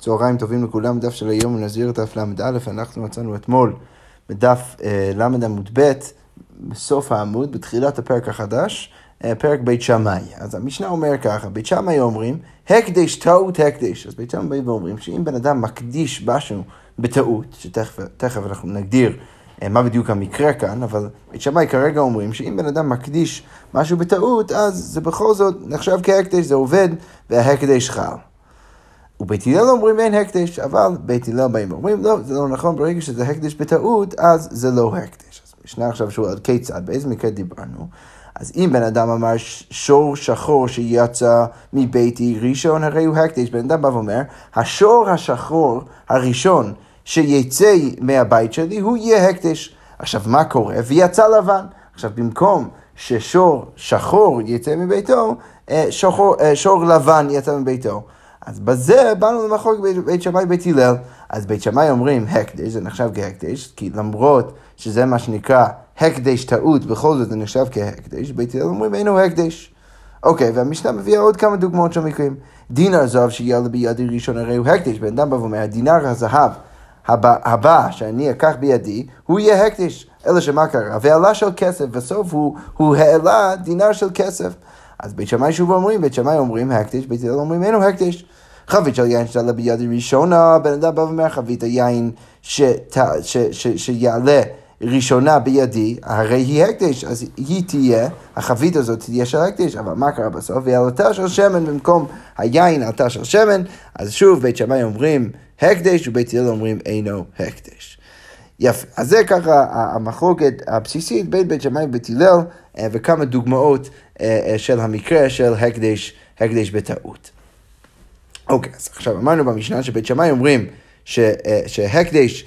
צהריים טובים לכולם, דף של היום נזיר דף ל"א, אנחנו מצאנו אתמול בדף אה, ל' ב', בסוף העמוד, בתחילת הפרק החדש, אה, פרק בית שמאי. אז המשנה אומר ככה, בית שמאי אומרים, הקדש טעות הקדש. אז בית שמאי באים ואומרים שאם בן אדם מקדיש משהו בטעות, שתכף אנחנו נגדיר אה, מה בדיוק המקרה כאן, אבל בית שמאי כרגע אומרים שאם בן אדם מקדיש משהו בטעות, אז זה בכל זאת נחשב כהקדש, זה עובד, וההקדש חל. ובית הלל אומרים אין הקדש, אבל בית הלל באים ואומרים לא, זה לא נכון, ברגע שזה הקדש בטעות, אז זה לא הקדש. אז משנה עכשיו שואל כיצד, באיזה מקרה דיברנו? אז אם בן אדם אמר שור שחור שיצא מביתי ראשון, הרי הוא הקדש. בן אדם בא ואומר, השור השחור הראשון שיצא מהבית שלי, הוא יהיה הקדש. עכשיו, מה קורה? ויצא לבן. עכשיו, במקום ששור שחור יצא מביתו, אה, שחור, אה, שור לבן יצא מביתו. אז בזה באנו למחוק בית שמאי ובית הלל. אז בית שמאי אומרים הקדש, זה נחשב כהקדש, כי למרות שזה מה שנקרא הקדש טעות, בכל זאת זה נחשב כהקדש, בית הלל אומרים אינו הקדש. אוקיי, והמשנה מביאה עוד כמה דוגמאות של מקרים. דינר זהב שיעלה בידי ראשון הרי הוא הקדש, בן אדם בא ואומר, הדינר הזהב הבא, הבא שאני אקח בידי, הוא יהיה הקדש. אלא שמה קרה? ועלה של כסף, בסוף הוא, הוא העלה דינר של כסף. אז בית שמאי שוב אומרים, בית שמאי אומרים הקדש, בית הלל אומרים אינו הקדש. חבית של יין שתעלה בידי ראשונה, בן אדם בא ואומר חבית היין שיעלה ראשונה בידי, הרי היא הקדש, אז היא תהיה, החבית הזאת תהיה של הקדש, אבל מה קרה בסוף? היא עלתה של שמן במקום היין עלתה של שמן, אז שוב בית שמאי אומרים הקדש ובית הלל אומרים אינו הקדש. יפה, אז זה ככה המחלוקת הבסיסית בין בית שמאי ובית הלל אה, וכמה דוגמאות אה, אה, של המקרה של הקדש, הקדש בטעות. אוקיי, אז עכשיו אמרנו במשנה שבית שמאי אומרים אה, שהקדש,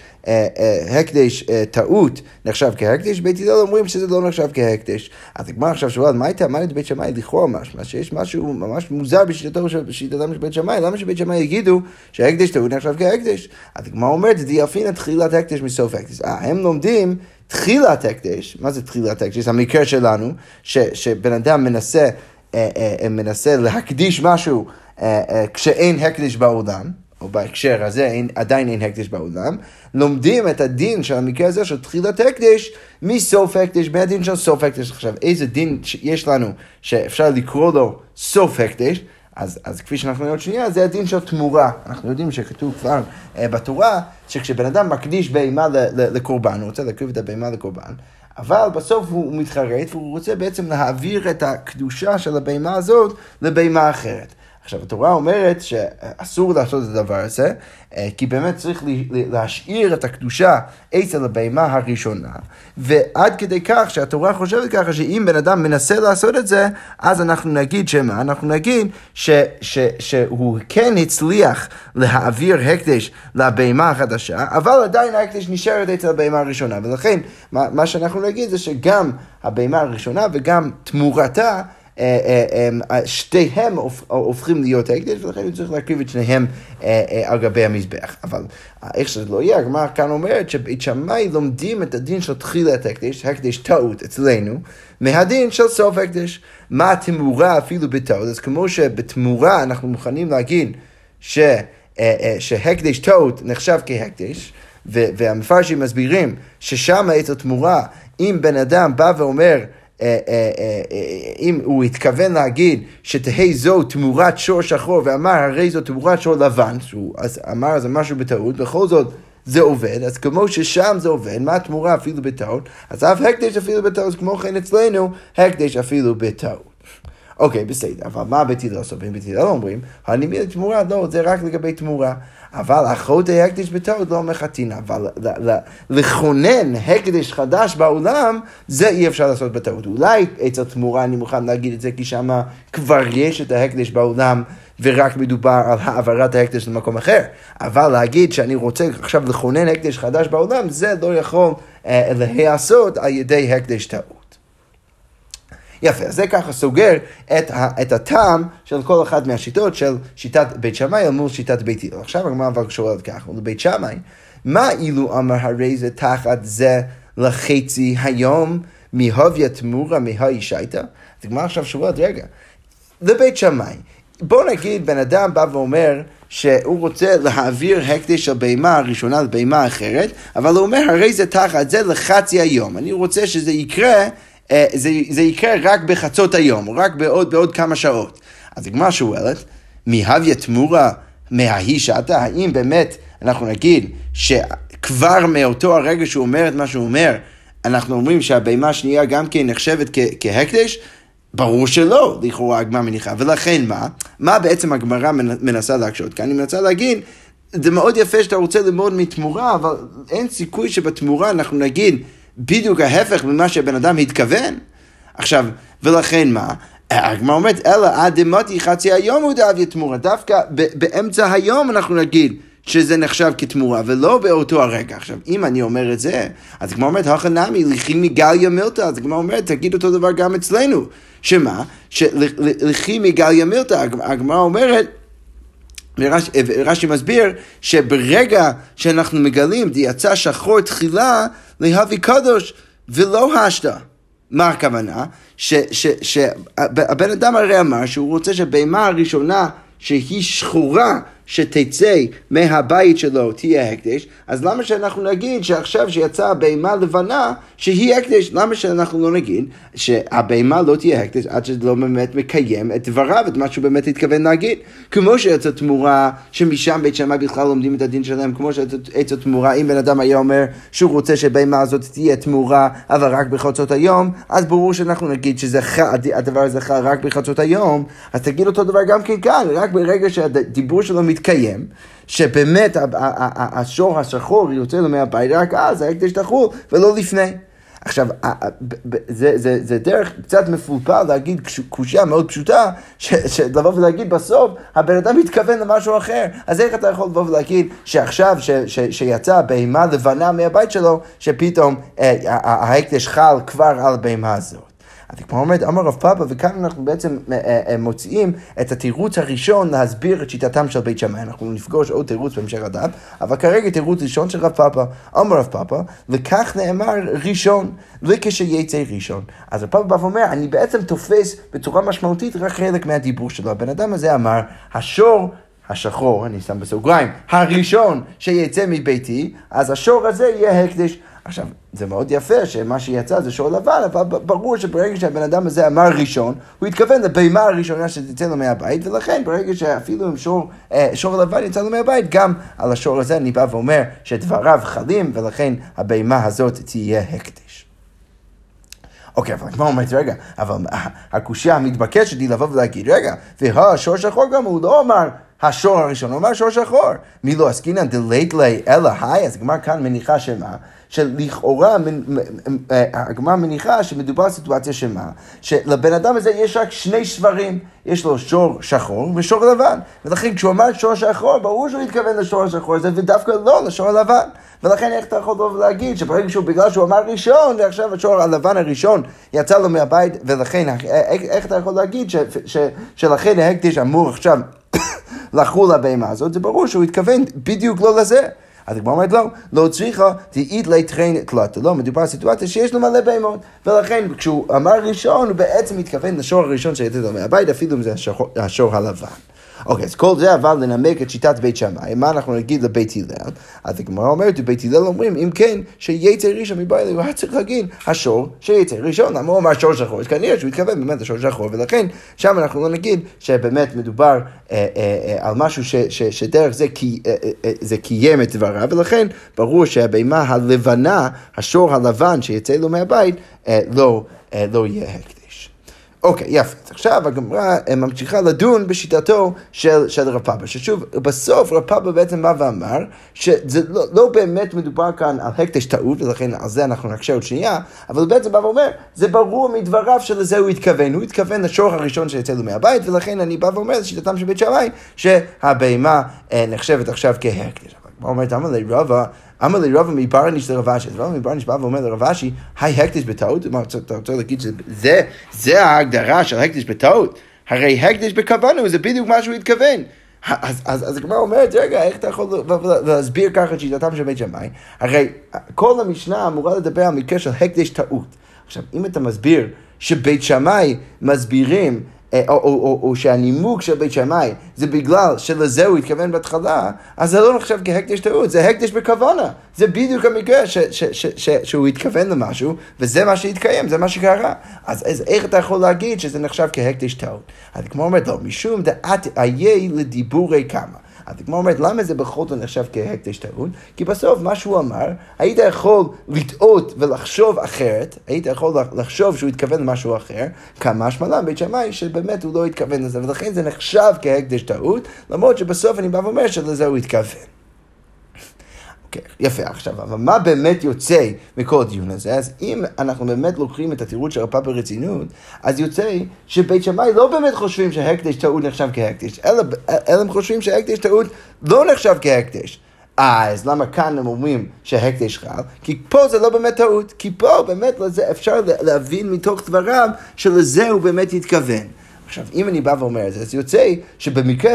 הקדש טעות נחשב כהקדש, בית הלל אומרים שזה לא נחשב כהקדש. אז הגמרא עכשיו שואלת, מה הייתה אמרת בית שמאי לכאורה משמע? שיש משהו ממש מוזר בשיטתם של בית שמאי, למה שבית שמאי יגידו שהקדש טעות נחשב כהקדש? אז הגמרא אומרת, דיאפינא תחילת הקדש מסוף הקדש. אה, הם לומדים תחילת הקדש, מה זה תחילת הקדש? המקרה שלנו, שבן אדם מנסה, אה, אה, מנסה להקדיש משהו אה, אה, כשאין הקדש בעולם, או בהקשר הזה אין, עדיין אין הקדש בעולם, לומדים את הדין של המקרה הזה של תחילת הקדש מסוף הקדש, מהדין של סוף הקדש. עכשיו, איזה דין יש לנו שאפשר לקרוא לו סוף הקדש? אז, אז כפי שאנחנו נראה עוד שנייה, זה הדין של תמורה. אנחנו יודעים שכתוב כבר uh, בתורה, שכשבן אדם מקדיש בהמה לקורבן, הוא רוצה להקריב את הבהמה לקורבן, אבל בסוף הוא, הוא מתחרט והוא רוצה בעצם להעביר את הקדושה של הבהמה הזאת לבהמה אחרת. עכשיו, התורה אומרת שאסור לעשות את הדבר הזה, אה, כי באמת צריך להשאיר את הקדושה אצל הבהמה הראשונה, ועד כדי כך שהתורה חושבת ככה שאם בן אדם מנסה לעשות את זה, אז אנחנו נגיד שמה? אנחנו נגיד ש, ש, שהוא כן הצליח להעביר הקדש לבהמה החדשה, אבל עדיין ההקדש נשארת אצל הבהמה הראשונה, ולכן מה, מה שאנחנו נגיד זה שגם הבהמה הראשונה וגם תמורתה שתיהם הופכים להיות הקדש, ולכן הוא צריך להקריב את שניהם על גבי המזבח. אבל איך שזה לא יהיה, הגמרא כאן אומרת שבית שמאי לומדים את הדין של תחילת הקדש, הקדש טעות אצלנו, מהדין של סוף הקדש. מה התמורה אפילו בטעות? אז כמו שבתמורה אנחנו מוכנים להגיד ש... שהקדש טעות נחשב כהקדש, והמפרשים מסבירים ששם את התמורה, אם בן אדם בא ואומר, אה, אה, אה, אם הוא התכוון להגיד שתהי זו תמורת שור שחור ואמר הרי זו תמורת שור לבן, שהוא אז אמר זה משהו בטעות, בכל זאת זה עובד, אז כמו ששם זה עובד, מה התמורה אפילו בטעות? אז אף הקדש אפילו בטעות, כמו כן אצלנו, הקדש אפילו בטעות. אוקיי, בסדר, אבל מה בית הלל סוברים? בית הלל אומרים, הנימי לתמורה, לא, זה רק לגבי תמורה. אבל אחות ההקדש בטעות לא מחתינה, אבל לכונן הקדש חדש בעולם, זה אי אפשר לעשות בטעות. אולי אצל תמורה אני מוכן להגיד את זה, כי שם כבר יש את ההקדש בעולם. ורק מדובר על העברת ההקדש למקום אחר. אבל להגיד שאני רוצה עכשיו לכונן הקדש חדש בעולם, זה לא יכול אה, להיעשות על ידי הקדש טעות. יפה, אז זה ככה סוגר את, ה, את הטעם של כל אחת מהשיטות של שיטת בית שמאי אל מול שיטת בית הלל. עכשיו הגמרא אבל שואלת ככה, לבית שמאי, מה אילו אמר הרי זה תחת זה לחצי היום מהוביה תמורה מהאי שייטה? אז הגמרא עכשיו שואלת, רגע, לבית שמאי, בוא נגיד בן אדם בא ואומר שהוא רוצה להעביר הקדש של בהמה הראשונה לבהמה אחרת, אבל הוא אומר, הרי זה תחת זה לחצי היום. אני רוצה שזה יקרה, זה, זה יקרה רק בחצות היום, רק בעוד, בעוד כמה שעות. אז הגמרא שואלת, מהוויה תמורה מההיא שעתה, האם באמת אנחנו נגיד שכבר מאותו הרגע שהוא אומר את מה שהוא אומר, אנחנו אומרים שהבהמה השנייה גם כן נחשבת כהקדש? ברור שלא, לכאורה הגמרא מניחה. ולכן מה? מה בעצם הגמרא מנסה להקשות כאן? היא מנסה להגיד, זה מאוד יפה שאתה רוצה ללמוד מתמורה, אבל אין סיכוי שבתמורה אנחנו נגיד בדיוק ההפך ממה שהבן אדם התכוון. עכשיו, ולכן מה? הגמרא אומרת, אלא עד דמתי חצי היום הוא דאביה תמורה. דווקא באמצע היום אנחנו נגיד. שזה נחשב כתמורה, ולא באותו הרגע. עכשיו, אם אני אומר את זה, אז הגמרא אומרת, הכא נמי, לכי מגליה מילתא, אז הגמרא אומרת, תגיד אותו דבר גם אצלנו. שמה? שלכי מגליה מילתא, הגמרא אומרת, ורש"י מסביר שברגע שאנחנו מגלים יצא שחור תחילה להביא קדוש ולא השתא. מה הכוונה? שהבן אדם הרי אמר שהוא רוצה שהבהמה הראשונה שהיא שחורה שתצא מהבית שלו תהיה הקדש, אז למה שאנחנו נגיד שעכשיו שיצאה הבהמה לבנה שהיא הקדש, למה שאנחנו לא נגיד שהבהמה לא תהיה הקדש עד שזה לא באמת מקיים את דבריו, את מה שהוא באמת התכוון להגיד. כמו שיצא תמורה שמשם בית שמאי בכלל לומדים את הדין שלהם, כמו שיצא תמורה, אם בן אדם היה אומר שהוא רוצה שהבהמה הזאת תהיה תמורה אבל רק בחצות היום, אז ברור שאנחנו נגיד שהדבר הזה חל רק בחצות היום, אז תגיד אותו דבר גם כן כאן, רק ברגע שהדיבור שלו מתקיים, שבאמת השור השחור יוצא לו מהבית, רק אז ההקדש תחול, ולא לפני. עכשיו, זה, זה, זה דרך קצת מפולפל להגיד קושייה מאוד פשוטה, לבוא ולהגיד בסוף, הבן אדם מתכוון למשהו אחר. אז איך אתה יכול לבוא ולהגיד שעכשיו ש, ש, שיצאה בהמה לבנה מהבית שלו, שפתאום אה, ההקדש חל כבר על הבהמה הזאת? אז כמו אומרת, אמר רב פאפה, וכאן אנחנו בעצם אה, אה, אה, מוצאים את התירוץ הראשון להסביר את שיטתם של בית שמאי. אנחנו נפגוש עוד תירוץ בהמשך הדף, אבל כרגע תירוץ ראשון של רב פאפה. אמר רב פאפה, וכך נאמר ראשון, וכשיצא ראשון. אז רב פאפה בא ואומר, אני בעצם תופס בצורה משמעותית רק חלק מהדיבור שלו. הבן אדם הזה אמר, השור השחור, אני שם בסוגריים, הראשון שיצא מביתי, אז השור הזה יהיה הקדש. עכשיו, זה מאוד יפה שמה שיצא זה שור לבן, אבל ברור שברגע שהבן אדם הזה אמר ראשון, הוא התכוון לבהמה הראשונה שתצא לו מהבית, ולכן ברגע שאפילו אם שור, אה, שור לבן יצא לו מהבית, גם על השור הזה אני בא ואומר שדבריו חלים, ולכן הבהמה הזאת תהיה הקדש. אוקיי, אבל כמו אומרת, רגע, אבל הקושייה המתבקשת היא לבוא ולהגיד, רגע, והשור שחור גם הוא לא אמר השור הראשון, הוא אמר שור שחור. מי לא עסקינן דלית לי אלא היי, אז הגמר כאן מניחה שמה? שלכאורה אה, הגמרא מניחה שמדובר על סיטואציה שמה? שלבן אדם הזה יש רק שני שברים, יש לו שור שחור ושור לבן. ולכן כשהוא אמר שור שחור, ברור שהוא התכוון לשור השחור הזה, ודווקא לא לשור הלבן. ולכן איך אתה יכול לבוא ולהגיד שברגע שהוא, בגלל שהוא אמר ראשון, ועכשיו השור הלבן הראשון יצא לו מהבית, ולכן איך, איך אתה יכול להגיד ש, ש, שלכן ההקדש אמור עכשיו לחול לבהמה הזאת, זה ברור שהוא התכוון בדיוק לא לזה. אז הגמרא אומרת לא, לא צריכה תהית לטחן תלתה. לא, מדובר על סיטואציה שיש לו מלא בהמות. ולכן כשהוא אמר ראשון, הוא בעצם מתכוון לשור הראשון שיצא לו מהבית, אפילו אם זה השור, השור הלבן. אוקיי, אז כל זה אבל לנמק את שיטת בית שמאי, מה אנחנו נגיד לבית הלל? אז הגמרא אומרת, בבית הלל אומרים, אם כן, שיצא ראשון מבעלי, הוא היה צריך להגיד, השור שיצא ראשון, למה הוא אמר שור שחור? אז כנראה שהוא התכוון באמת לשור שחור, ולכן שם אנחנו לא נגיד שבאמת מדובר אה, אה, אה, על משהו שדרך זה, קי, זה קיים את דבריו, ולכן ברור שהבהמה הלבנה, השור הלבן שיצא לו מהבית, לא, לא יהיה הקטע. אוקיי, יפה. אז עכשיו הגמרא אה, ממשיכה לדון בשיטתו של, של רב פאבה, ששוב, בסוף רב פאבה בעצם בא ואמר שזה לא, לא באמת מדובר כאן על הקדש טעות, ולכן על זה אנחנו נקשה עוד שנייה, אבל בעצם בא ואומר, זה ברור מדבריו שלזה הוא התכוון, הוא התכוון לשור הראשון שיצא לו מהבית, ולכן אני בא ואומר, לשיטתם של בית שמאי, שהבהמה אה, נחשבת עכשיו כהקדש. אומרת, אמר לי רבא, אמר לי רבא מברניש לרב אשי, אז רבא מברניש בא ואומר לרב אשי, היי הקדש בטעות? אתה רוצה להגיד שזה ההגדרה של הקדש בטעות? הרי הקדש בכוונו זה בדיוק מה שהוא התכוון. אז, אז, אז הגמרא אומרת, רגע, איך אתה יכול להסביר ככה את שיטתם של בית שמאי? הרי כל המשנה אמורה לדבר על מקרה של הקדש טעות. עכשיו, אם אתה מסביר שבית שמאי מסבירים או, או, או, או שהנימוק של בית שמאי זה בגלל שלזה הוא התכוון בהתחלה, אז זה לא נחשב כהקדש טעות, זה הקדש בכוונה. זה בדיוק המקרה ש, ש, ש, ש, שהוא התכוון למשהו, וזה מה שהתקיים, זה מה שקרה. אז, אז איך אתה יכול להגיד שזה נחשב כהקדש טעות? אז כמו אומרת, לא, משום דעת איה לדיבורי כמה. אז הגמרא אומרת, למה זה בכל זאת נחשב כהקדש טעות? כי בסוף מה שהוא אמר, היית יכול לטעות ולחשוב אחרת, היית יכול לחשוב שהוא התכוון למשהו אחר, כמה שמלן בית שמאי שבאמת הוא לא התכוון לזה, ולכן זה נחשב כהקדש טעות, למרות שבסוף אני בא ואומר שלזה הוא התכוון. כן, יפה, עכשיו, אבל מה באמת יוצא מכל הדיון הזה? אז אם אנחנו באמת לוקחים את התירוץ של הרפ"א ברצינות, אז יוצא שבית שמאי לא באמת חושבים שהקדש טעות נחשב כהקדש, אלא, אלא הם חושבים שהקדש טעות לא נחשב כהקדש. אז למה כאן הם אומרים שהקדש חל? כי פה זה לא באמת טעות, כי פה באמת לזה אפשר להבין מתוך דבריו שלזה הוא באמת התכוון. עכשיו, אם אני בא ואומר את זה, אז יוצא שבמקרה,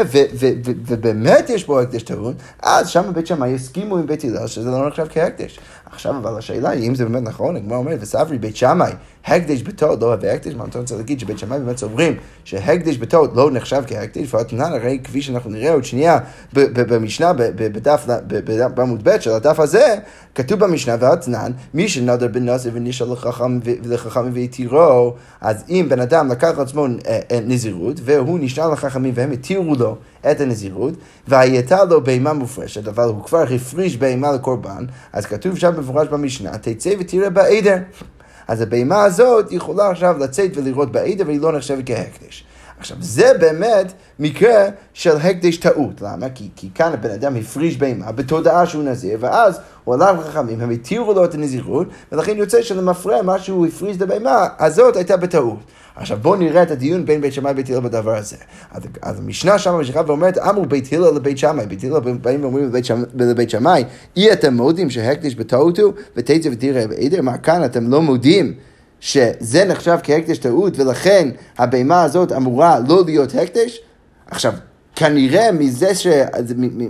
ובאמת יש פה הקדש טעון, אז שם בית שמאי יסכימו עם בית הלל שזה לא נחשב כהקדש. עכשיו אבל השאלה היא אם זה באמת נכון, הגמרא אומרת, וסברי בית שמאי, הקדש בטעות לא אוהב הקדש, מה אתה רוצה להגיד שבית שמאי באמת סוברים שהקדש בטעות לא נחשב כהקדש, והתנן הרי כפי שאנחנו נראה עוד שנייה במשנה, בדף, בעמוד ב' של הדף הזה, כתוב במשנה והתנן, מי שנדר בנזר ונשאר לחכם והתירו, אז אם בן אדם לקח לעצמו אה, אה, נזירות, והוא נשאר לחכמים והם התירו לו את הנזירות, והייתה לו בהמה מופרשת, אבל הוא כבר הפריש בהמה לקורבן, אז כתוב שם במפורש במשנה, תצא ותראה בעדר. אז הבהמה הזאת יכולה עכשיו לצאת ולראות בעדר והיא לא נחשבת כהקדש. עכשיו, זה באמת מקרה של הקדש טעות. למה? כי, כי כאן הבן אדם הפריש בהמה בתודעה שהוא נזיר, ואז הוא הלך לחכמים, הם התירו לו את הנזירות, ולכן יוצא שלמפרע מה שהוא הפריש את הבהמה, הזאת הייתה בטעות. עכשיו בואו נראה את הדיון בין בית שמאי ובית הלל בדבר הזה. אז, אז המשנה שם ממשיכה ואומרת, אמרו בית הלל לבית שמאי, בית הלל באים ואומרים לבית שמאי, אי אתם מודים שהקדש בטעות הוא, ותצא ותראה בעדר, מה כאן אתם לא מודים שזה נחשב כהקדש טעות, ולכן הבהמה הזאת אמורה לא להיות הקדש? עכשיו, כנראה מזה, ש,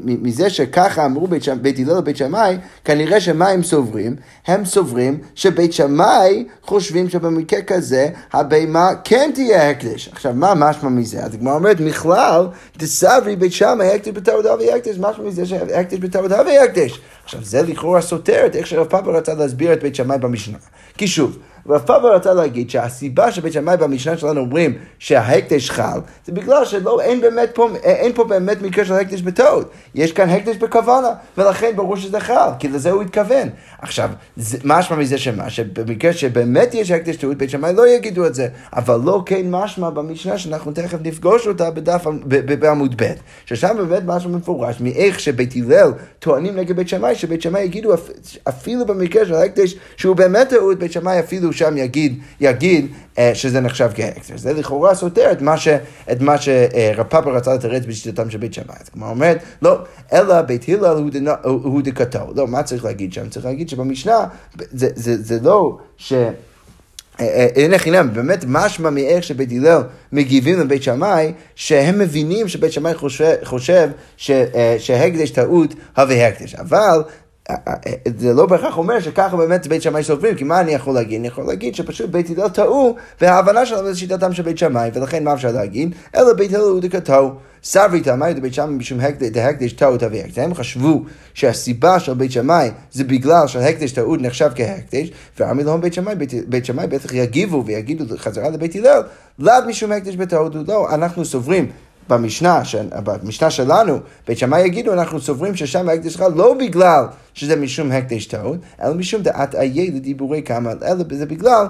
מזה שככה אמרו בית, בית הלל ובית שמאי, כנראה שמה הם סוברים? הם סוברים שבית שמאי חושבים שבמקרה כזה הבהמה כן תהיה הקדש. עכשיו, מה משמע מזה? אז הגמרא אומרת, מכלל, דסברי בית שמאי הקדש בתעודה והקדש, משמע מזה שהקדש בתעודה והקדש. עכשיו, זה לכאורה סותר את איך שרב פאפה רצה להסביר את בית שמאי במשנה. כי שוב, רב פאבה רצה להגיד שהסיבה שבית שמאי במשנה שלנו אומרים שההקדש חל, זה בגלל שלא, אין, באמת פה, אין פה באמת מקרה של הקדש בטעות. יש כאן הקדש בכוונה, ולכן ברור שזה חל, כי לזה הוא התכוון. עכשיו, משמע מזה שמה, שבמקרה שבאמת יש הקדש טעות, בית שמאי לא יגידו את זה, אבל לא כן משמע במשנה שאנחנו תכף נפגוש אותה בדף, בעמוד ב', ששם באמת משהו מפורש מאיך שבית הלל טוענים נגד בית שמאי, שבית שמאי יגידו אפילו במקרה של הקדש שהוא באמת טעות, בית שמאי אפילו שם יגיד, יגיד אה, שזה נחשב כהקטר. זה לכאורה סותר את מה, ש, שרב פאפה רצה לתרץ בשיטתם של בית שמאי. כלומר אומרת, לא, אלא בית הלל הוא דקתו. לא, מה צריך להגיד שם? צריך להגיד שבמשנה זה, זה, זה לא ש... אה, אה, אין חינם, באמת משמע מאיך שבית הלל מגיבים לבית שמאי, שהם מבינים שבית שמאי חושב, חושב שהקדש טעות הווה הקדש. אבל זה לא בהכרח אומר שככה באמת בית שמאי סופרים, כי מה אני יכול להגיד? אני יכול להגיד שפשוט בית הלל טעו, וההבנה שלנו זה שיטתם של בית שמאי, ולכן מה אפשר להגיד? אלא בית הלל הוא דקתו. סברי תמאי בית שמאי משום הקדש טעות אבי הקדש. הם חשבו שהסיבה של בית שמאי זה בגלל שהקדש טעות נחשב כהקדש, ואמרי להם בית שמאי, בית שמאי בטח יגיבו ויגידו חזרה לבית הלל, לאו משום הקדש בטעות, לא, אנחנו סוברים במשנה, ש... במשנה שלנו, בית שמאי יגידו, אנחנו סוברים ששם ההקדש חל לא בגלל שזה משום הקדש טעות, אלא משום דעת איה לדיבורי כמה, אלא זה בגלל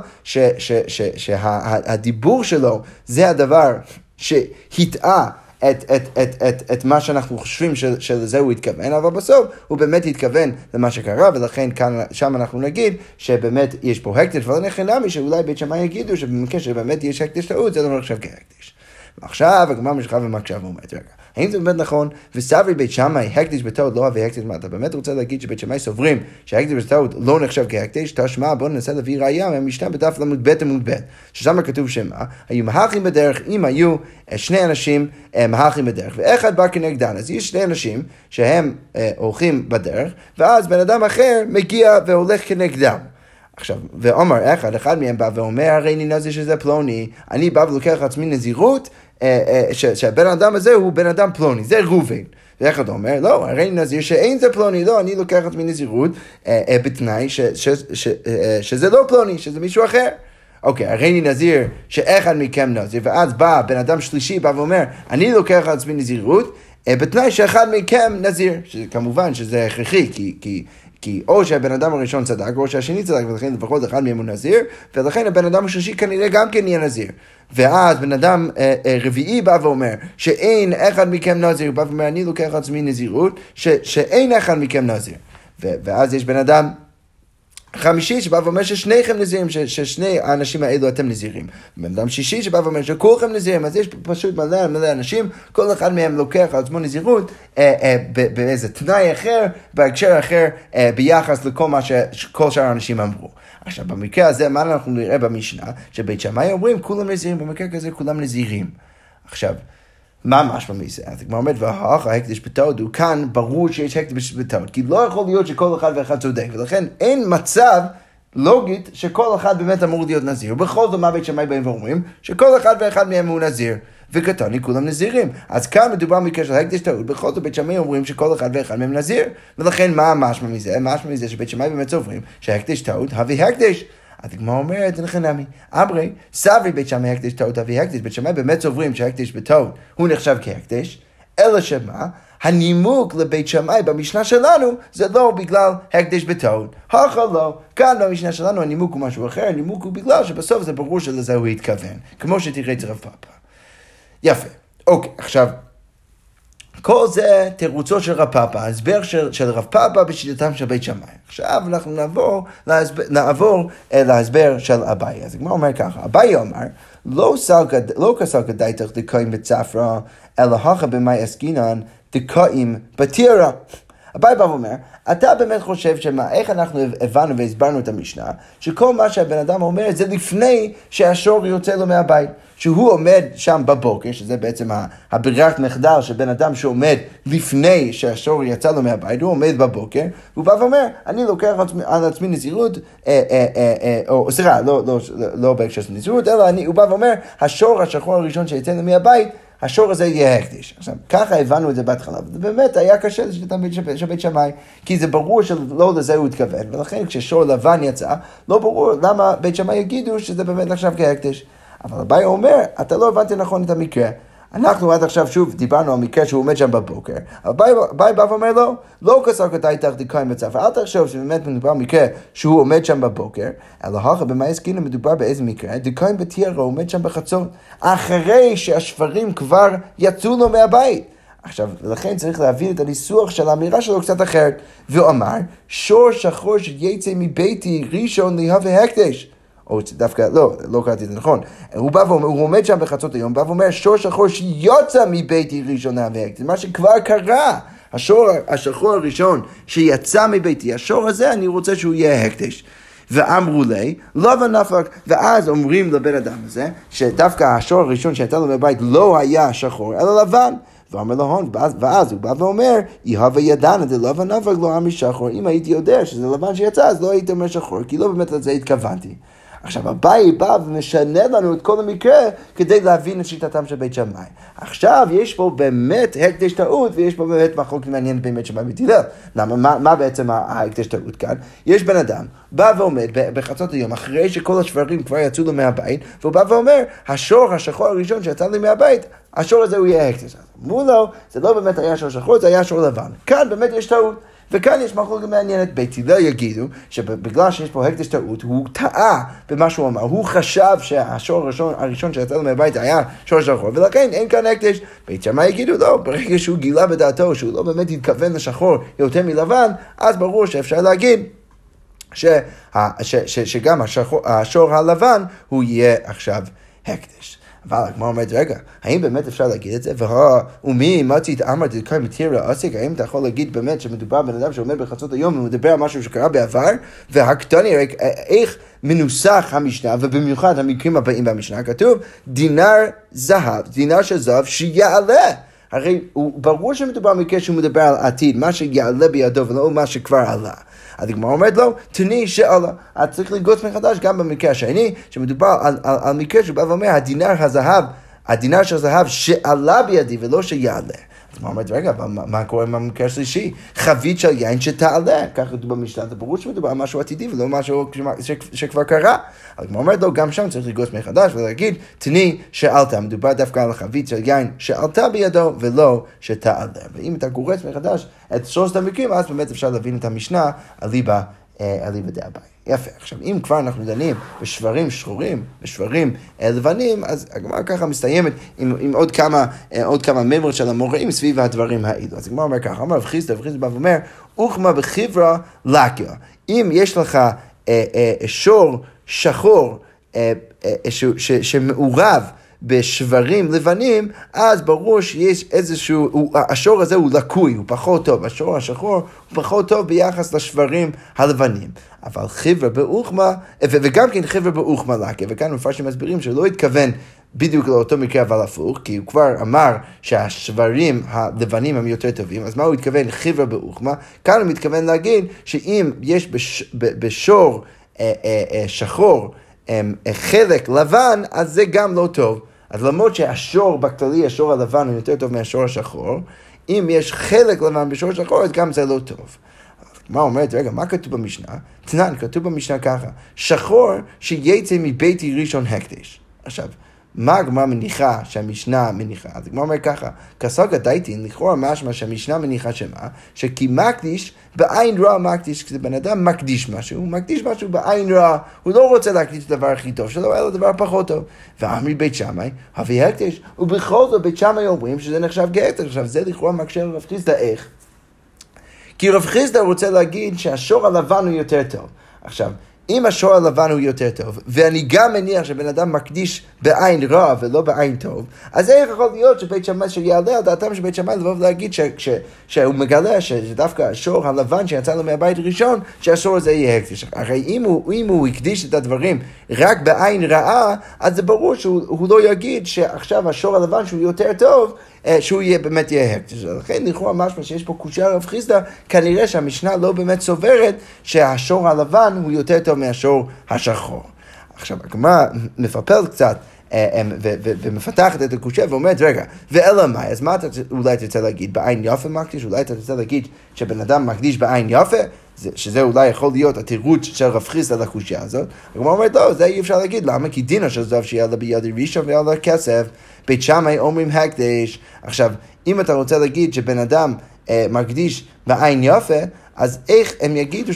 שהדיבור שלו זה הדבר שהטעה את, את, את, את, את מה שאנחנו חושבים של, שלזה הוא התכוון, אבל בסוף הוא באמת התכוון למה שקרה, ולכן כאן, שם אנחנו נגיד שבאמת יש פה הקדש, ולא נכנע שאולי בית שמאי יגידו שבמקרה שבאמת יש הקדש טעות, זה לא נחשב כהקדש. ועכשיו הגמרא משכה ומקשה ואומרת, רגע, האם זה באמת נכון? וסברי בית שמאי, הקדש בטעות לא אוהב הקדש, מה אתה באמת רוצה להגיד שבית שמאי סוברים שהקדש בטעות לא נחשב כהקדש? תשמע, בוא ננסה להביא ראייה מהמשנה בדף ל"ב עמוד ב', ששם כתוב שמה, היו מהלכים בדרך אם היו אה, שני אנשים אה, מהלכים בדרך, ואחד בא כנגדן, אז יש שני אנשים שהם אה, הולכים בדרך, ואז בן אדם אחר מגיע והולך כנגדם. עכשיו, ועומר אחד, אחד מהם בא ואומר, הרי אני נזיר שזה פלוני, אני בא ולוקח לעצמי נזירות, אה, אה, שהבן אדם הזה הוא בן אדם פלוני, זה ראובן. ואיך אתה אומר? לא, הרי נזיר שאין זה פלוני, לא, אני לוקח לעצמי נזירות בתנאי שזה לא פלוני, שזה מישהו אחר. אוקיי, הרי אני נזיר שאחד מכם נזיר, ואז בא בן אדם שלישי, בא ואומר, אני לוקח על עצמי נזירות, בתנאי שאחד מכם נזיר, כמובן שזה הכרחי, כי, כי כי או שהבן אדם הראשון צדק, או שהשני צדק, ולכן לפחות אחד מהם הוא נזיר, ולכן הבן אדם השלישי כנראה גם כן יהיה נזיר. ואז בן אדם אה, אה, רביעי בא ואומר שאין אחד מכם נזיר, הוא בא ואומר אני לוקח לעצמי נזירות, ש, שאין אחד מכם נזיר. ו, ואז יש בן אדם חמישי שבא ואומר ששניכם נזירים, ששני האנשים האלו אתם נזירים. בן אדם שישי שבא ואומר שכולכם נזירים, אז יש פשוט מלא מלא אנשים, כל אחד מהם לוקח על עצמו נזירות אה, אה, באיזה תנאי אחר, בהקשר אחר, אה, ביחס לכל מה שכל שאר האנשים אמרו. עכשיו, במקרה הזה, מה אנחנו נראה במשנה? שבית שמאי אומרים כולם נזירים, במקרה כזה כולם נזירים. עכשיו, מה משמע מזה? אז הגמרא אומרת, והאח ההקדש בתוד הוא כאן ברור שיש הקדש בתוד, כי לא יכול להיות שכל אחד ואחד צודק, ולכן אין מצב לוגית שכל אחד באמת אמור להיות נזיר. ובכל זאת מה בית שמאי באים ואומרים? שכל אחד ואחד מהם הוא נזיר. וקטני כולם נזירים. אז כאן מדובר במקרה של הקדש טעות, בכל זאת בית שמאי אומרים שכל אחד ואחד מהם נזיר. ולכן מה המשמע מזה? משמע מזה שבית שמאי באמת סוברים שהקדש טעות, הביא הקדש. אז הגמרא אומרת, לך נמי. אמרי, סברי בית שמאי הקדש טעות אבי הקדש, בית שמאי באמת סוברים שהקדש בטעות הוא נחשב כהקדש, אלא שמה? הנימוק לבית שמאי במשנה שלנו זה לא בגלל הקדש בטעות. הכא לא. כאן במשנה שלנו הנימוק הוא משהו אחר, הנימוק הוא בגלל שבסוף זה ברור שלזה הוא התכוון. כמו שתראה את רב פאפה. יפה. אוקיי, עכשיו... כל זה תירוצו של רב פאפה, ההסבר של, של רב פאפה בשיטתם של בית שמאי. עכשיו אנחנו נעבור, להסבר, נעבור אה, להסבר של אביי. אז הגמרא אומר ככה, אביי אומר, לא, לא כסל כדאיתך דקאים בצפרא, אלא הכא במאי עסקינן דקאים בטירה. אביי בא ואומר, אתה באמת חושב שמה, איך אנחנו הבנו והסברנו את המשנה, שכל מה שהבן אדם אומר זה לפני שהשור יוצא לו מהבית. שהוא עומד שם בבוקר, שזה בעצם הברירת מחדל של בן אדם שעומד לפני שהשור יצא לו מהבית, הוא עומד בבוקר, והוא בא ואומר, אני לוקח על עצמי נזירות, אה, אה, אה, או סליחה, לא, לא, לא בהקשר של נזירות, אלא הוא בא ואומר, השור השחור הראשון שיצא לו מהבית, השור הזה יהיה הקדיש. עכשיו, ככה הבנו את זה בהתחלה, וזה באמת היה קשה לשיטתם של בית שמאי, כי זה ברור שלא לזה הוא התכוון, ולכן כששור לבן יצא, לא ברור למה בית שמאי יגידו שזה באמת נחשב כהקדיש. אבל אביי אומר, אתה לא הבנת נכון את המקרה. אנחנו עד עכשיו שוב דיברנו על מקרה שהוא עומד שם בבוקר, אבל אביי בא ואומר לו, לא כסר כתאי תחדיקאים בצפר, אל תחשוב שבאמת מדובר במקרה שהוא עומד שם בבוקר, אלא הכה במה הסכינו מדובר באיזה מקרה, דיקאים בתיירה עומד שם בחצות, אחרי שהשברים כבר יצאו לו מהבית. עכשיו, לכן צריך להבין את הניסוח של האמירה שלו קצת אחרת. והוא אמר, שור שחור שיצא מביתי ראשון להווה הקדש. או דווקא, לא, לא קראתי את זה נכון. הוא בא ואומר, הוא עומד שם בחצות היום, בא ואומר, שור שחור שיוצא מביתי ראשונה והקט. זה מה שכבר קרה. השור השחור הראשון שיצא מביתי, השור הזה, אני רוצה שהוא יהיה הקדש. ואמרו לי, לבן נפק, ואז אומרים לבן אדם הזה, שדווקא השור הראשון שהייתה לו בבית לא היה שחור, אלא לבן. ואומר לו הון, ואז הוא בא ואומר, יהווה ידענה דלבן נפק לא אמרי שחור, אם הייתי יודע שזה לבן שיצא, אז לא הייתי אומר שחור, כי לא באמת לזה התכוונתי. עכשיו אביי בא ומשנה לנו את כל המקרה כדי להבין את שיטתם של בית שמאי. עכשיו יש פה באמת הקדש טעות ויש פה באמת מחלוקת מעניינת בין בית שמאי ובית. למה, מה, מה בעצם ההקדש טעות כאן? יש בן אדם, בא ועומד בחצות היום אחרי שכל השברים כבר יצאו לו מהבית, והוא בא ואומר, השור השחור הראשון שיצא לי מהבית, השור הזה הוא יהיה הקדש. אמרו לו, זה לא באמת היה שור שחור, זה היה שור לבן. כאן באמת יש טעות. וכאן יש מחלוקת מעניינת. בית הלל יגידו שבגלל שיש פה הקדש טעות, הוא טעה במה שהוא אמר. הוא חשב שהשור הראשון, הראשון שיצא לו מהבית היה שור שחור, ולכן אין כאן הקדש. בית שמאי יגידו, לא, ברגע שהוא גילה בדעתו שהוא לא באמת התכוון לשחור יותר מלבן, אז ברור שאפשר להגיד שה, ש, ש, שגם השחור, השור הלבן הוא יהיה עכשיו הקדש. אבל הגמרא אומרת, רגע, האם באמת אפשר להגיד את זה? ומי מצית אמר דקאי מתירה עסיק, האם אתה יכול להגיד באמת שמדובר בן אדם שעומד בחצות היום ומדבר על משהו שקרה בעבר? והקטני, איך מנוסח המשנה, ובמיוחד המקרים הבאים במשנה, כתוב דינר זהב, דינר של זהב שיעלה. הרי ברור שמדובר במקרה שהוא מדבר על עתיד, מה שיעלה בידו ולא מה שכבר עלה. אז הגמרא אומרת לו, תני שעלה. את צריך לגוץ מחדש גם במקרה השני, שמדובר על, על, על מקרה שהוא בא ואומר, הדינר הזהב, הדינר של הזהב שעלה בידי ולא שיעלה. אומרת, רגע, מה, מה קורה עם המקרה השלישי? חבית של יין שתעלה, ככה כתוב במשנה, זה ברור שמדובר על משהו עתידי ולא משהו שכבר קרה. מה אומרת לו, גם שם צריך לגוס מחדש ולהגיד, תני שעלתה, מדובר דווקא על חבית של יין שעלתה בידו ולא שתעלה. ואם אתה גורס מחדש את שלושת המקרים, אז באמת אפשר להבין את המשנה אליבא אליבא דאביי. יפה. עכשיו, אם כבר אנחנו דנים בשברים שחורים, בשברים לבנים, אז הגמרא ככה מסתיימת עם, עם עוד כמה, עוד כמה ממרות של המוראים סביב הדברים האלו. אז הגמרא אומר ככה, אמר רב חיסדא, רב חיסדא בא ואומר, אוכמה בחברה לקיה. אם יש לך אה, אה, שור שחור אה, אה, ש, ש, שמעורב בשברים לבנים, אז ברור שיש איזשהו, הוא, השור הזה הוא לקוי, הוא פחות טוב, השור השחור הוא פחות טוב ביחס לשברים הלבנים. אבל חבר'ה באוכמה, וגם כן חבר'ה באוכמה לקה, וכאן מפרשים מסבירים שלא התכוון בדיוק לאותו מקרה אבל הפוך, כי הוא כבר אמר שהשברים הלבנים הם יותר טובים, אז מה הוא התכוון חבר'ה באוכמה? כאן הוא מתכוון להגיד שאם יש בש, בשור אה, אה, אה, שחור, אה, חלק לבן, אז זה גם לא טוב. אז למרות שהשור בכללי, השור הלבן הוא יותר טוב מהשור השחור, אם יש חלק לבן בשור שחור, אז גם זה לא טוב. מה אומרת, רגע, מה כתוב במשנה? תנן, כתוב במשנה ככה, שחור שיצא מביתי ראשון הקדש. עכשיו, מה הגמרא מניחה שהמשנה מניחה? אז הגמרא אומר ככה, כסגה דייטין, לכאורה משמע שהמשנה מניחה שמה? שכי מקדיש בעין רע מקדיש, כשבן אדם מקדיש משהו, הוא מקדיש משהו בעין רע, הוא לא רוצה להקדיש את הדבר הכי טוב שלו, אלא דבר פחות טוב. ואמרי בית שמאי, הביא הקדש, ובכל זאת בית שמאי אומרים שזה נחשב כהקדש. עכשיו זה לכאורה מקשה על רב חיסדא איך? כי רב חיסדא רוצה להגיד שהשור הלבן הוא יותר טוב. עכשיו, אם השור הלבן הוא יותר טוב, ואני גם מניח שבן אדם מקדיש בעין רע ולא בעין טוב, אז איך יכול להיות שבית שמאי שיעלה על דעתם של בית שמאי לבוא ולהגיד ש, ש, שהוא מגלה שדווקא השור הלבן שיצא לו מהבית הראשון, שהשור הזה יהיה הקדיש. הרי אם הוא, אם הוא הקדיש את הדברים רק בעין רעה, אז זה ברור שהוא לא יגיד שעכשיו השור הלבן שהוא יותר טוב, שהוא יהיה, באמת יהיה הקדש. לכן לכאורה משמע שיש פה קושייה רב חיסדא, כנראה שהמשנה לא באמת סוברת שהשור הלבן הוא יותר טוב מהשור השחור. עכשיו, הגמרא מפפל קצת. אה, אה, ומפתחת את הקושייה ואומרת, רגע, ואלא מאי, אז מה אתה אולי תרצה להגיד? בעין יפה מקדיש? אולי אתה תרצה להגיד שבן אדם מקדיש בעין יפה? שזה אולי יכול להיות התירוץ של רב חיסדא לקושייה הזאת. הגמרא אומרת, לא, זה אי אפשר להגיד, למה? כי דינה של זב שיהיה לה ביד ראשון והיה לה כסף. בית שמאי אומרים הקדש. עכשיו, אם אתה רוצה להגיד שבן אדם אה, מקדיש בעין יפה, אז איך הם יגידו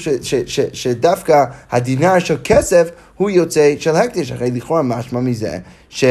שדווקא הדינר של כסף הוא יוצא של הקדש? הרי לכאורה משמע מזה ש...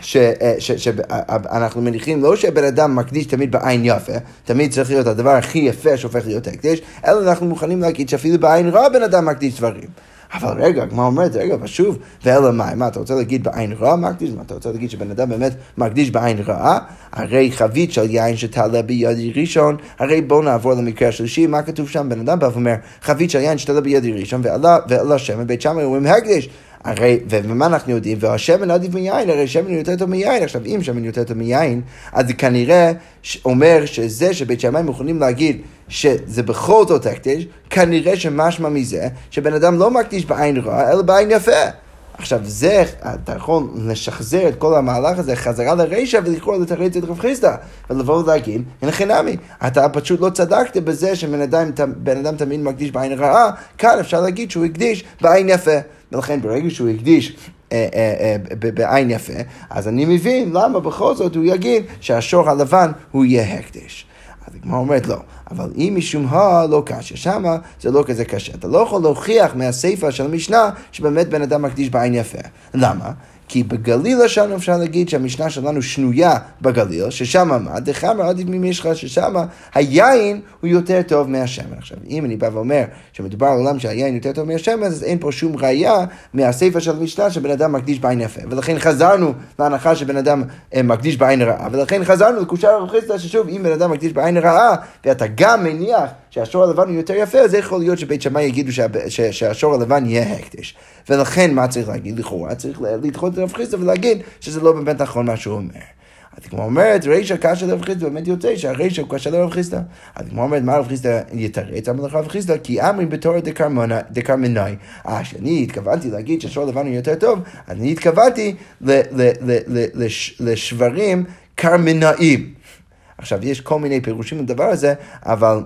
שאנחנו מניחים לא שהבן אדם מקדיש תמיד בעין יפה, תמיד צריך להיות הדבר הכי יפה שהופך להיות הקדש, אלא אנחנו מוכנים להגיד שאפילו בעין רע בן אדם מקדיש דברים. אבל רגע, הגמרא אומרת, רגע, ושוב, ואלא מה, מה אתה רוצה להגיד בעין רע מקדיש? מה אתה רוצה להגיד שבן אדם באמת מקדיש בעין רעה? הרי חבית של יין שתעלה בידי ראשון, הרי בואו נעבור למקרה השלישי, מה כתוב שם? בן אדם בא ואומר, חבית של יין שתעלה בידי ראשון, ועלה שמן, בית שמאי אומרים הקדש. הרי, ומה אנחנו יודעים? והשמן עדיף מיין, הרי שמן יותר טוב מיין. עכשיו, אם שמן יותר טוב מיין, אז זה כנראה אומר שזה שבית שמאי מוכנים להגיד שזה בכל זאת הקדש, כנראה שמשמע מזה שבן אדם לא מקדיש בעין רע, אלא בעין יפה. עכשיו זה, אתה יכול לשחזר את כל המהלך הזה חזרה לרישא ולקרוא לתרץ את רב חיסדא ולבוא ולהגיד, אין חינמי, אתה פשוט לא צדקת בזה שבן אדם, אדם תמיד מקדיש בעין רעה, כאן אפשר להגיד שהוא הקדיש בעין יפה. ולכן ברגע שהוא הקדיש אה, אה, אה, בעין יפה, אז אני מבין למה בכל זאת הוא יגיד שהשור הלבן הוא יהיה הקדש. אז הגמרא אומרת לא, אבל אם משום ה לא קשה, שמה זה לא כזה קשה. אתה לא יכול להוכיח מהסיפא של המשנה שבאמת בן אדם מקדיש בעין יפה. למה? כי בגליל שלנו אפשר להגיד שהמשנה שלנו שנויה בגליל, ששם מה? דחמר עדיף ממשחה, ששם היין הוא יותר טוב מהשמן. עכשיו, אם אני בא ואומר שמדובר על עולם שהיין יותר טוב מהשמן, אז אין פה שום ראייה מהסיפא של המשנה שבן אדם מקדיש בעין יפה. ולכן חזרנו להנחה שבן אדם אה, מקדיש בעין רעה, ולכן חזרנו לקושר הרב חיסדא, ששוב, אם בן אדם מקדיש בעין רעה, ואתה גם מניח שהשור הלבן הוא יותר יפה, אז יכול להיות שבית שמאי יגידו שה, שהשור הלבן יהיה הקדש. ולכן מה צריך להגיד לכאורה? צריך לדחות את רב חיסדא ולהגיד שזה לא באמת נכון מה שהוא אומר. אז כמו אומרת, רישא קשה לרב חיסדא, באמת יוצא שהרישא הוא קשה לרב חיסדא. אז כמו אומרת, מה רב חיסדא יתרץ? אמר לך רב חיסדא, כי אמרי בתור דקרמנאי. אה, שאני התכוונתי להגיד שהשור לבן הוא יותר טוב, אז אני התכוונתי לשברים קרמנאים. עכשיו, יש כל מיני פירושים לדבר הזה, אבל...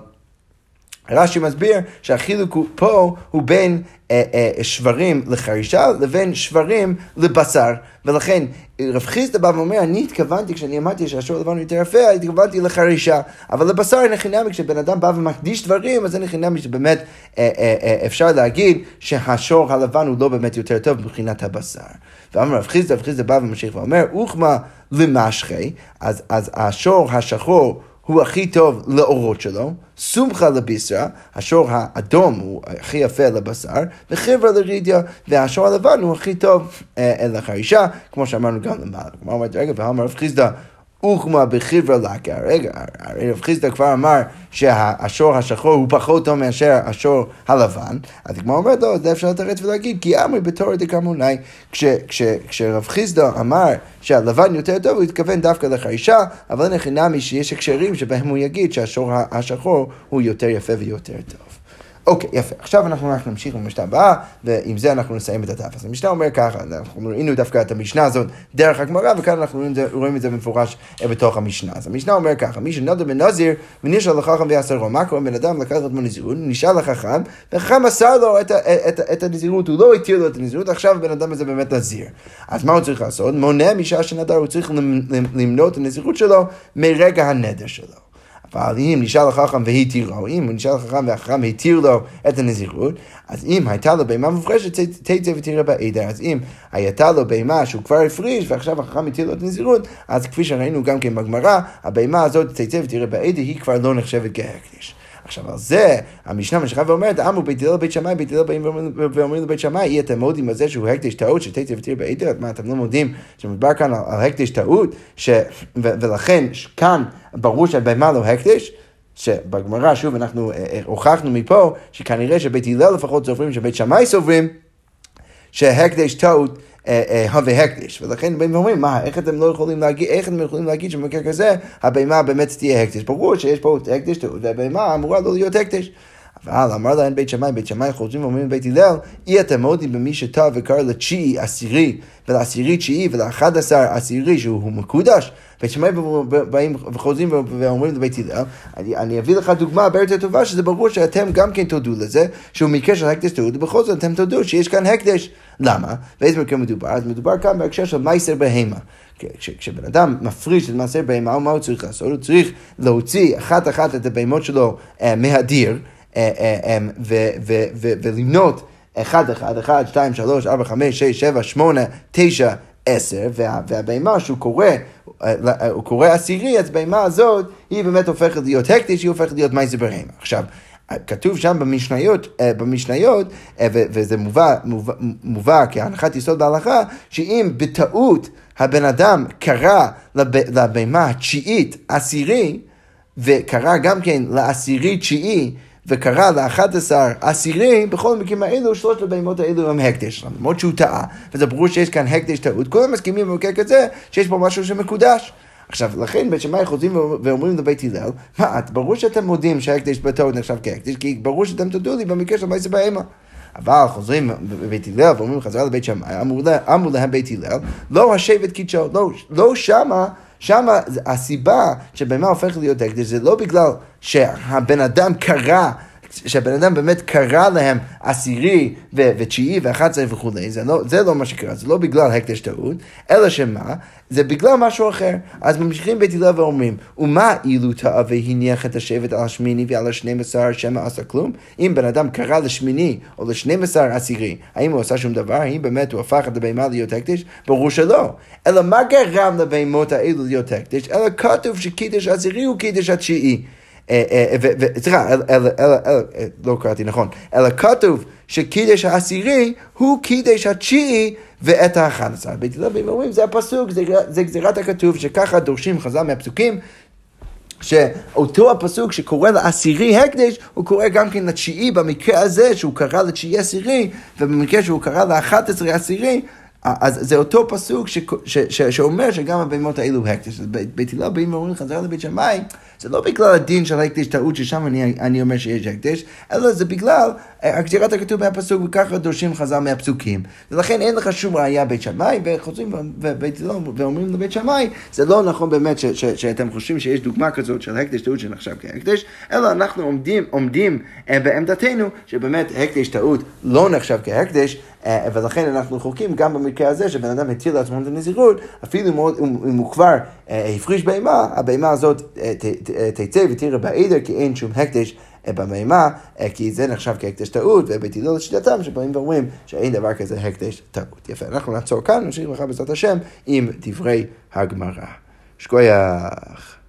רש"י מסביר שהחילוק פה הוא בין אה, אה, שברים לחרישה לבין שברים לבשר. ולכן רב חיסדא בא ואומר, אני התכוונתי, כשאני אמרתי שהשור הלבן יותר יפה, התכוונתי לחרישה. אבל לבשר אין חינמי, כשבן אדם בא ומקדיש דברים, אז אין חינמי שבאמת אה, אה, אה, אפשר להגיד שהשור הלבן הוא לא באמת יותר טוב מבחינת הבשר. ואמר רב חיסדא, רב חיסדא בא וממשיך ואומר, אוכמה למשחי, אז, אז השור השחור הוא הכי טוב לאורות שלו, סומכה לביסרה, השור האדום הוא הכי יפה לבשר, וחברה לרידיה, והשור הלבן הוא הכי טוב אה, לחרישה, כמו שאמרנו גם למעלה. כלומר, רגע, ואמר רב חיסדא, אוכמה בחברה לקה. רגע, הרי רב חיסדא כבר אמר שהשור השחור הוא פחות טוב מאשר השור הלבן, אז כמו אומרת, לא, זה אפשר לתרץ ולהגיד, כי אמרי בתור דקרמונאי, כשרב חיסדא אמר שהלבן יותר טוב, הוא התכוון דווקא לחרישה, אבל אין חינמי שיש הקשרים שבהם הוא יגיד שהשור השחור הוא יותר יפה ויותר טוב. אוקיי, יפה. עכשיו אנחנו רק נמשיך במשנה הבאה, ועם זה אנחנו נסיים את הדף. אז המשנה אומר ככה, אנחנו ראינו דווקא את המשנה הזאת דרך הגמרא, וכאן אנחנו רואים, זה, רואים את זה במפורש בתוך המשנה. אז המשנה אומר ככה, מי שנודר בנזיר, ונשאל לחכם ויעשרו, מה קורה בן אדם לקח את הנזירות, נשאל לחכם, וחכם מסר לו את, את, את, את הנזירות, הוא לא התיר לו את הנזירות, עכשיו הבן אדם הזה באמת נזיר. אז מה הוא צריך לעשות? מונע משעה שנדר, הוא צריך למנוע את הנזירות שלו מרגע הנדר שלו. אבל אם נשאל החכם והתירו, אם הוא נשאל החכם והחכם התיר לו את הנזירות, אז אם הייתה לו בהמה מופרשת, תצא ותראה בעדר. אז אם הייתה לו בהמה שהוא כבר הפריש, ועכשיו החכם התיר לו את הנזירות, אז כפי שראינו גם כן בגמרא, הבהמה הזאת תצא ותראה בעדר, היא כבר לא נחשבת כהקדיש. עכשיו, על זה המשנה ממשיכה ואומרת, אמרו בית הלל לבית שמאי, בית הלל באים ואומרים לבית שמאי, אי אתם מודים על זה שהוא הקדש טעות, שתתר ותראה בעדר, מה אתם לא מודים שמדבר כאן על, על הקדש טעות, ש, ו, ולכן כאן ברור שהבהמה לא הקדש? שבגמרא, שוב, אנחנו אה, אה, הוכחנו מפה, שכנראה שבית הלל לפחות סוברים, שבית שמאי סוברים, שהקדש טעות הווה הקדש. ולכן באים ואומרים, מה, איך אתם לא יכולים להגיד, איך אתם יכולים להגיד שבמקרה כזה הבהמה באמת תהיה הקדש? ברור שיש פה טעות, והבהמה אמורה לא להיות הקדש. אבל אמר להם בית שמאי, בית שמאי חוזרים ואומרים לבית הלל, אי אתם מודים במי שטע וקרא לתשיעי עשירי, ולעשירי תשיעי, ולאחד עשר עשירי שהוא מקודש. בית שמאי באים וחוזרים ואומרים לבית הלל, אני, אני אביא לך דוגמה הרבה יותר טובה, שזה ברור שאתם גם כן תודו לזה, שהוא מקרה של הקדש טעות, ובכל זאת אתם תודו שיש כאן הקדש. למה? באיזה מקרה מדובר? אז מדובר כאן בהקשר של מייסר בהמה. כשבן אדם מפריש את מעשר בהמה, מה הוא צריך לעשות? הוא צריך להוציא אחת אחת את הבהמות שלו אה, מהדיר. אה, אה, אמ, ולמנות 1, 1, 1, 2, 3, 4, 5, 6, 7, 8, 9, 10, והבהמה שהוא קורא, אה, הוא קורא עשירי, אז בהמה הזאת היא באמת הופכת להיות הקדיש, היא הופכת להיות מייזר בהמה. עכשיו, כתוב שם במשניות, במשניות וזה מובא, מובא, מובא כהנחת יסוד בהלכה, שאם בטעות הבן אדם קרא לבהמה התשיעית עשירי, וקרא גם כן לעשירי תשיעי, וקרא ל-11 עשירים, בכל המקרים האלו, שלושת הבהמות האלו הם הקדש, למרות שהוא טעה, וזה ברור שיש כאן הקדש טעות, כולם מסכימים במקרה כזה, שיש פה משהו שמקודש. עכשיו, לכן בית שמאי חוזרים ואומרים לבית הלל, מה, ברור שאתם מודים שההקדש בטעות נחשב כהקדש, כי ברור שאתם תודו לי במקרה של מייסה בהמה. אבל חוזרים בבית הלל ואומרים חזרה לבית שמאי, אמרו להם בית הלל, לא השבט קידשו, לא, לא שמה שם הסיבה שבהמה הופכת להיות הקדש זה לא בגלל שהבן אדם קרא שהבן אדם באמת קרא להם עשירי ותשיעי ואחת עשרה וכולי, זה לא, זה לא מה שקרה, זה לא בגלל הקדש טעות, אלא שמה? זה בגלל משהו אחר. אז ממשיכים בית הלל ואומרים, ומה אילו טעה והניח את השבט על השמיני ועל השנים עשר שמא עשה כלום? אם בן אדם קרא לשמיני או לשנים עשר עשירי, האם הוא עשה שום דבר? האם באמת הוא הפך את הבהמה להיות הקדש? ברור שלא. אלא מה גרם לבהמות האלו להיות הקדש? אלא כתוב שקידש עשירי הוא קידש התשיעי. אה, אה, סליחה, לא קראתי נכון, אלא כתוב שקידש העשירי הוא קידש התשיעי ואת האחד עשר. בית הלל אומרים, זה הפסוק, זה גזירת הכתוב, שככה דורשים חז"ל מהפסוקים. שאותו הפסוק שקורא לעשירי הקדש, הוא קורא גם כן לתשיעי במקרה הזה, שהוא קרא לתשיעי עשירי, ובמקרה שהוא קרא לאחת עשרה עשירי, אז זה אותו פסוק ש, ש, ש, שאומר שגם הבהמות האלו הקדש. בית הלל באים ואומרים חזרה לבית שמאי, זה לא בגלל הדין של הקדש טעות ששם אני, אני אומר שיש הקדש, אלא זה בגלל הגזירת הכתוב מהפסוק, וככה דורשים חז"ל מהפסוקים. ולכן אין לך שום ראייה בית שמאי, וחוזרים בבית הלל ואומרים לבית שמאי, זה לא נכון באמת ש, ש, שאתם חושבים שיש דוגמה כזאת של הקדש טעות שנחשב כהקדש, אלא אנחנו עומדים, עומדים בעמדתנו שבאמת הקדש טעות לא נחשב כהקדש. אה, ולכן אנחנו חוקים גם במקרה הזה שבן אדם התיר לעצמו את הנזירות, אפילו אם הוא כבר אה, הפריש בהמה, הבהמה הזאת אה, תצא ותראה בעדר כי אין שום הקדש. במימה, כי זה נחשב כהקדש טעות, ובית הלל לשיטתם שבאים ואומרים שאין דבר כזה הקדש טעות. יפה, אנחנו נעצור כאן, נמשיך לך בעזרת השם עם דברי הגמרא. שכוייח.